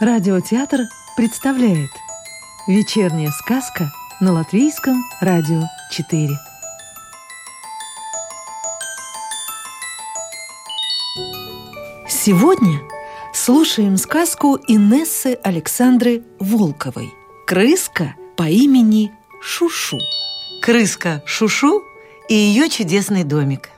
Радиотеатр представляет Вечерняя сказка на Латвийском радио 4 Сегодня слушаем сказку Инессы Александры Волковой «Крыска по имени Шушу». Крыска Шушу и ее чудесный домик.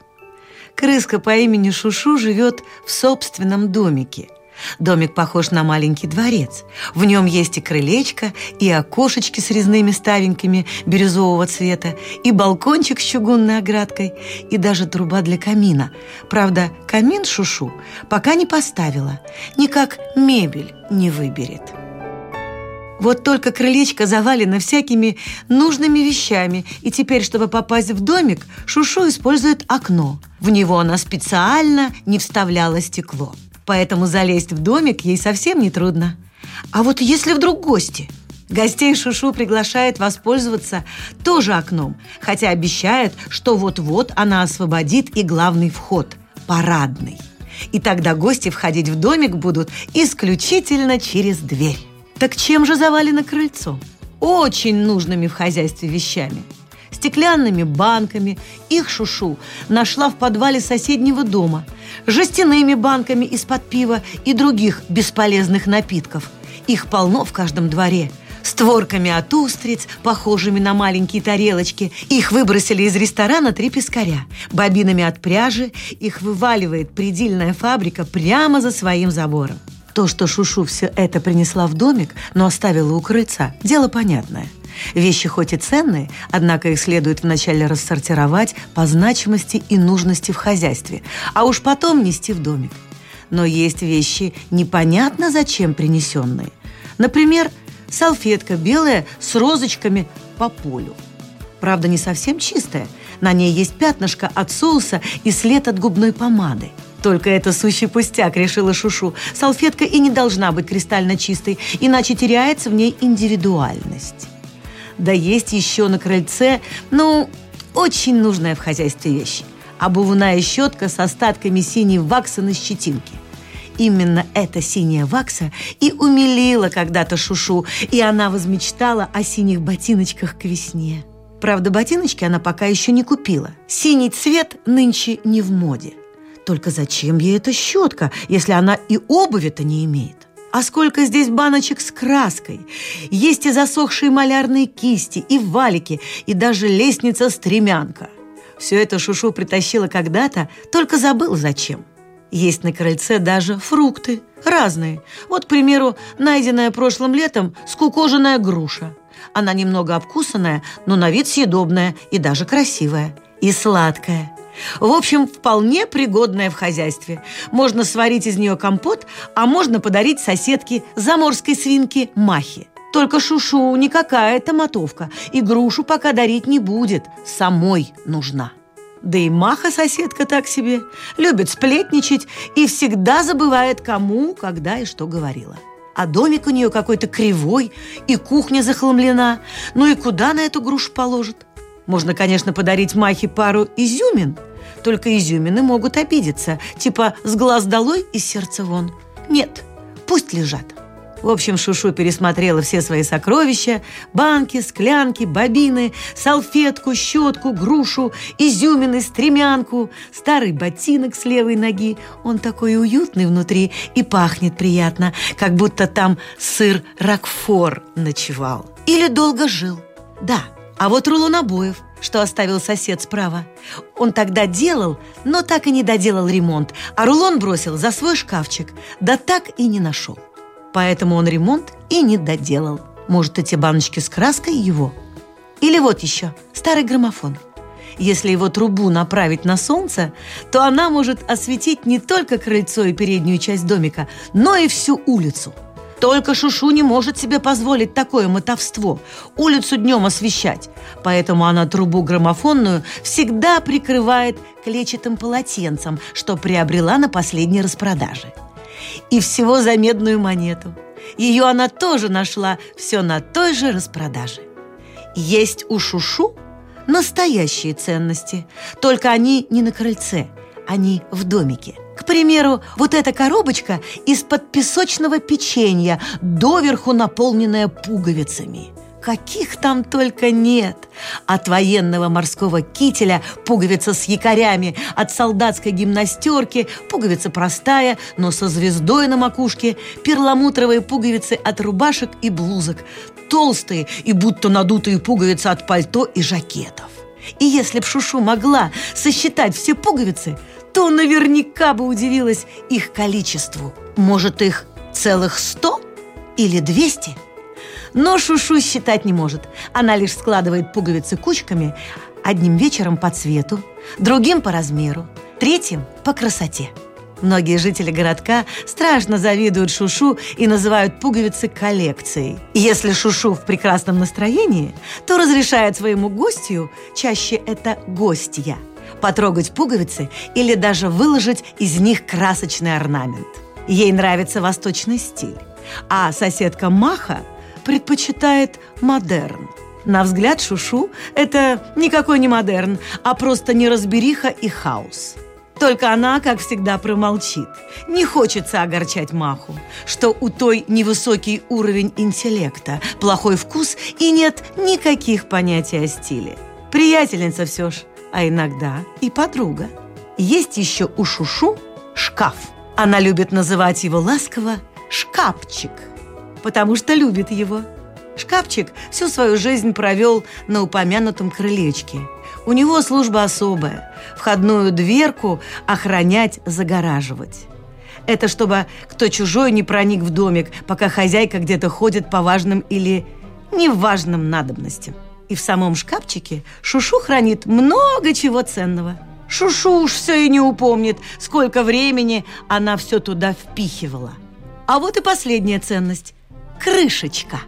Крыска по имени Шушу живет в собственном домике – Домик похож на маленький дворец. В нем есть и крылечко, и окошечки с резными ставеньками бирюзового цвета, и балкончик с чугунной оградкой, и даже труба для камина. Правда, камин Шушу пока не поставила, никак мебель не выберет. Вот только крылечко завалено всякими нужными вещами, и теперь, чтобы попасть в домик, Шушу использует окно. В него она специально не вставляла стекло поэтому залезть в домик ей совсем не трудно. А вот если вдруг гости? Гостей Шушу приглашает воспользоваться тоже окном, хотя обещает, что вот-вот она освободит и главный вход – парадный. И тогда гости входить в домик будут исключительно через дверь. Так чем же завалено крыльцо? Очень нужными в хозяйстве вещами – стеклянными банками. Их шушу нашла в подвале соседнего дома, жестяными банками из-под пива и других бесполезных напитков. Их полно в каждом дворе. Створками от устриц, похожими на маленькие тарелочки. Их выбросили из ресторана три пескаря. Бобинами от пряжи их вываливает предельная фабрика прямо за своим забором. То, что Шушу все это принесла в домик, но оставила у крыльца, дело понятное – Вещи хоть и ценные, однако их следует вначале рассортировать по значимости и нужности в хозяйстве, а уж потом нести в домик. Но есть вещи непонятно зачем принесенные. Например, салфетка белая с розочками по полю. Правда, не совсем чистая. На ней есть пятнышко от соуса и след от губной помады. Только это сущий пустяк, решила Шушу. Салфетка и не должна быть кристально чистой, иначе теряется в ней индивидуальность. Да есть еще на крыльце, ну, очень нужная в хозяйстве вещь. Обувная щетка с остатками синей вакса на щетинке. Именно эта синяя вакса и умилила когда-то Шушу, и она возмечтала о синих ботиночках к весне. Правда, ботиночки она пока еще не купила. Синий цвет нынче не в моде. Только зачем ей эта щетка, если она и обуви-то не имеет? А сколько здесь баночек с краской! Есть и засохшие малярные кисти, и валики, и даже лестница-стремянка. Все это Шушу притащила когда-то, только забыл зачем. Есть на крыльце даже фрукты, разные. Вот, к примеру, найденная прошлым летом скукоженная груша. Она немного обкусанная, но на вид съедобная и даже красивая. И сладкая – в общем, вполне пригодная в хозяйстве. Можно сварить из нее компот, а можно подарить соседке заморской свинке Махе. Только Шушу не какая-то мотовка, и грушу пока дарить не будет, самой нужна. Да и Маха соседка так себе, любит сплетничать и всегда забывает, кому, когда и что говорила. А домик у нее какой-то кривой, и кухня захламлена. Ну и куда на эту грушу положит? Можно, конечно, подарить Махе пару изюмин – только изюмины могут обидеться, типа «с глаз долой и сердца вон». Нет, пусть лежат. В общем, Шушу пересмотрела все свои сокровища – банки, склянки, бобины, салфетку, щетку, грушу, изюмины, стремянку, старый ботинок с левой ноги. Он такой уютный внутри и пахнет приятно, как будто там сыр Рокфор ночевал. Или долго жил. Да, а вот рулон обоев – что оставил сосед справа. Он тогда делал, но так и не доделал ремонт, а рулон бросил за свой шкафчик, да так и не нашел. Поэтому он ремонт и не доделал. Может, эти баночки с краской его? Или вот еще, старый граммофон. Если его трубу направить на солнце, то она может осветить не только крыльцо и переднюю часть домика, но и всю улицу – только Шушу не может себе позволить такое мотовство – улицу днем освещать. Поэтому она трубу граммофонную всегда прикрывает клетчатым полотенцем, что приобрела на последней распродаже. И всего за медную монету. Ее она тоже нашла все на той же распродаже. Есть у Шушу настоящие ценности, только они не на крыльце, они в домике – примеру, вот эта коробочка из-под песочного печенья, доверху наполненная пуговицами. Каких там только нет! От военного морского кителя пуговица с якорями, от солдатской гимнастерки пуговица простая, но со звездой на макушке, перламутровые пуговицы от рубашек и блузок, толстые и будто надутые пуговицы от пальто и жакетов. И если б Шушу могла сосчитать все пуговицы, то наверняка бы удивилась их количеству. Может, их целых сто или двести? Но Шушу считать не может. Она лишь складывает пуговицы кучками, одним вечером по цвету, другим по размеру, третьим по красоте. Многие жители городка страшно завидуют Шушу и называют пуговицы коллекцией. Если Шушу в прекрасном настроении, то разрешает своему гостю, чаще это гостья, потрогать пуговицы или даже выложить из них красочный орнамент. Ей нравится восточный стиль, а соседка Маха предпочитает модерн. На взгляд Шушу это никакой не модерн, а просто неразбериха и хаос – только она, как всегда, промолчит. Не хочется огорчать Маху, что у той невысокий уровень интеллекта, плохой вкус и нет никаких понятий о стиле. Приятельница все ж, а иногда и подруга. Есть еще у Шушу шкаф. Она любит называть его ласково «шкафчик», потому что любит его. Шкафчик всю свою жизнь провел на упомянутом крылечке – у него служба особая – входную дверку охранять, загораживать. Это чтобы кто чужой не проник в домик, пока хозяйка где-то ходит по важным или неважным надобностям. И в самом шкафчике Шушу хранит много чего ценного. Шушу уж все и не упомнит, сколько времени она все туда впихивала. А вот и последняя ценность – крышечка.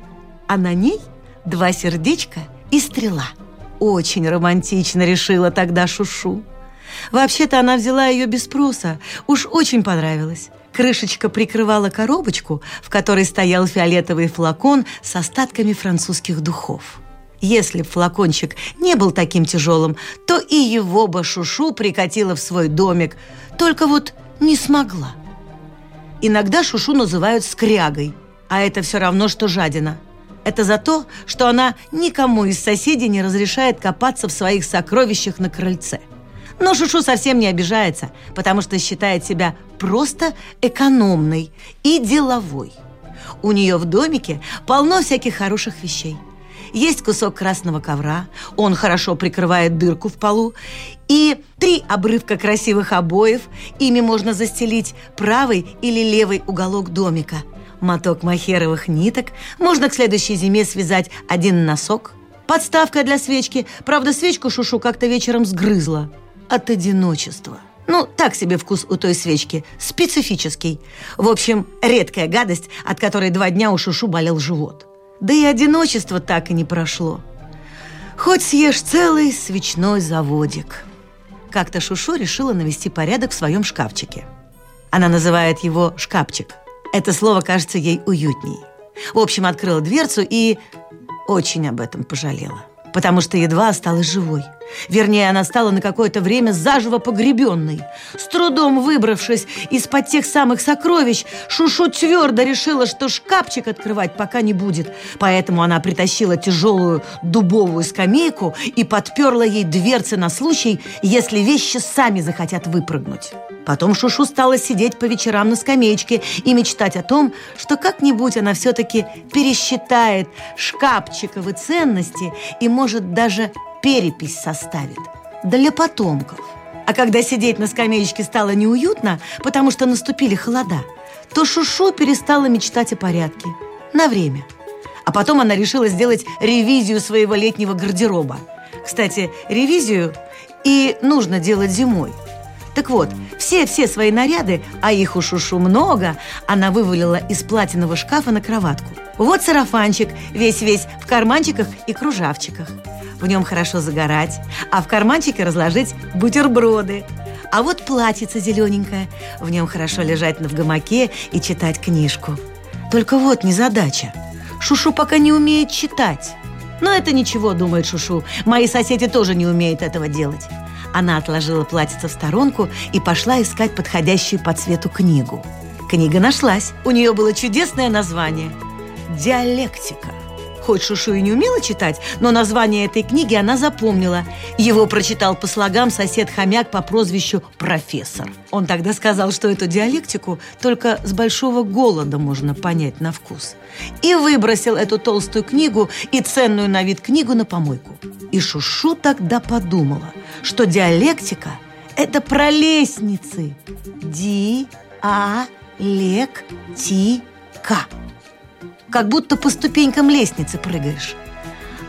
А на ней два сердечка и стрела – очень романтично, решила тогда Шушу. Вообще-то она взяла ее без спроса, уж очень понравилось. Крышечка прикрывала коробочку, в которой стоял фиолетовый флакон с остатками французских духов. Если б флакончик не был таким тяжелым, то и его бы Шушу прикатила в свой домик, только вот не смогла. Иногда Шушу называют скрягой, а это все равно, что жадина – это за то, что она никому из соседей не разрешает копаться в своих сокровищах на крыльце. Но Шушу совсем не обижается, потому что считает себя просто экономной и деловой. У нее в домике полно всяких хороших вещей. Есть кусок красного ковра, он хорошо прикрывает дырку в полу, и три обрывка красивых обоев, ими можно застелить правый или левый уголок домика – моток махеровых ниток, можно к следующей зиме связать один носок. Подставка для свечки, правда, свечку Шушу как-то вечером сгрызла. От одиночества. Ну, так себе вкус у той свечки, специфический. В общем, редкая гадость, от которой два дня у Шушу болел живот. Да и одиночество так и не прошло. Хоть съешь целый свечной заводик. Как-то Шушу решила навести порядок в своем шкафчике. Она называет его «шкафчик». Это слово кажется ей уютней. В общем, открыла дверцу и очень об этом пожалела потому что едва осталась живой. Вернее, она стала на какое-то время заживо погребенной. С трудом выбравшись из-под тех самых сокровищ, Шушу твердо решила, что шкафчик открывать пока не будет. Поэтому она притащила тяжелую дубовую скамейку и подперла ей дверцы на случай, если вещи сами захотят выпрыгнуть. Потом Шушу стала сидеть по вечерам на скамеечке и мечтать о том, что как-нибудь она все-таки пересчитает шкафчиковые ценности и, может, даже перепись составит для потомков. А когда сидеть на скамеечке стало неуютно, потому что наступили холода, то Шушу перестала мечтать о порядке на время. А потом она решила сделать ревизию своего летнего гардероба. Кстати, ревизию и нужно делать зимой – так вот, все-все свои наряды, а их у Шушу много, она вывалила из платинового шкафа на кроватку. Вот сарафанчик, весь-весь в карманчиках и кружавчиках. В нем хорошо загорать, а в карманчике разложить бутерброды. А вот платьице зелененькое, в нем хорошо лежать в гамаке и читать книжку. Только вот незадача. Шушу пока не умеет читать. Но это ничего, думает Шушу. Мои соседи тоже не умеют этого делать. Она отложила платьице в сторонку и пошла искать подходящую по цвету книгу. Книга нашлась. У нее было чудесное название «Диалектика». Хоть Шушу и не умела читать, но название этой книги она запомнила. Его прочитал по слогам сосед-хомяк по прозвищу «Профессор». Он тогда сказал, что эту диалектику только с большого голода можно понять на вкус. И выбросил эту толстую книгу и ценную на вид книгу на помойку. И Шушу тогда подумала, что диалектика – это про лестницы. Ди-а-лек-ти-ка как будто по ступенькам лестницы прыгаешь.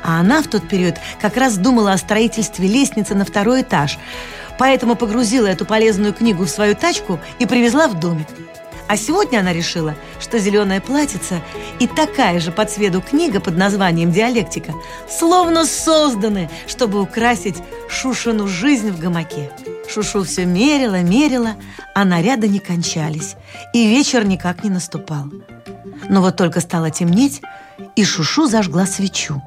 А она в тот период как раз думала о строительстве лестницы на второй этаж, поэтому погрузила эту полезную книгу в свою тачку и привезла в домик. А сегодня она решила, что зеленая платьица и такая же по цвету книга под названием «Диалектика» словно созданы, чтобы украсить Шушину жизнь в гамаке. Шушу все мерила, мерила, а наряды не кончались, и вечер никак не наступал. Но вот только стало темнеть, и Шушу зажгла свечу.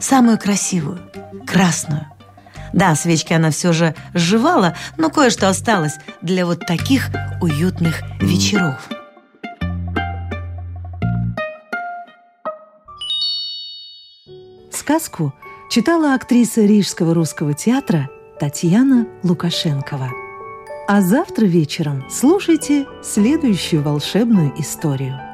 Самую красивую, красную. Да, свечки она все же сживала, но кое-что осталось для вот таких уютных вечеров. Сказку читала актриса Рижского русского театра Татьяна Лукашенкова. А завтра вечером слушайте следующую волшебную историю.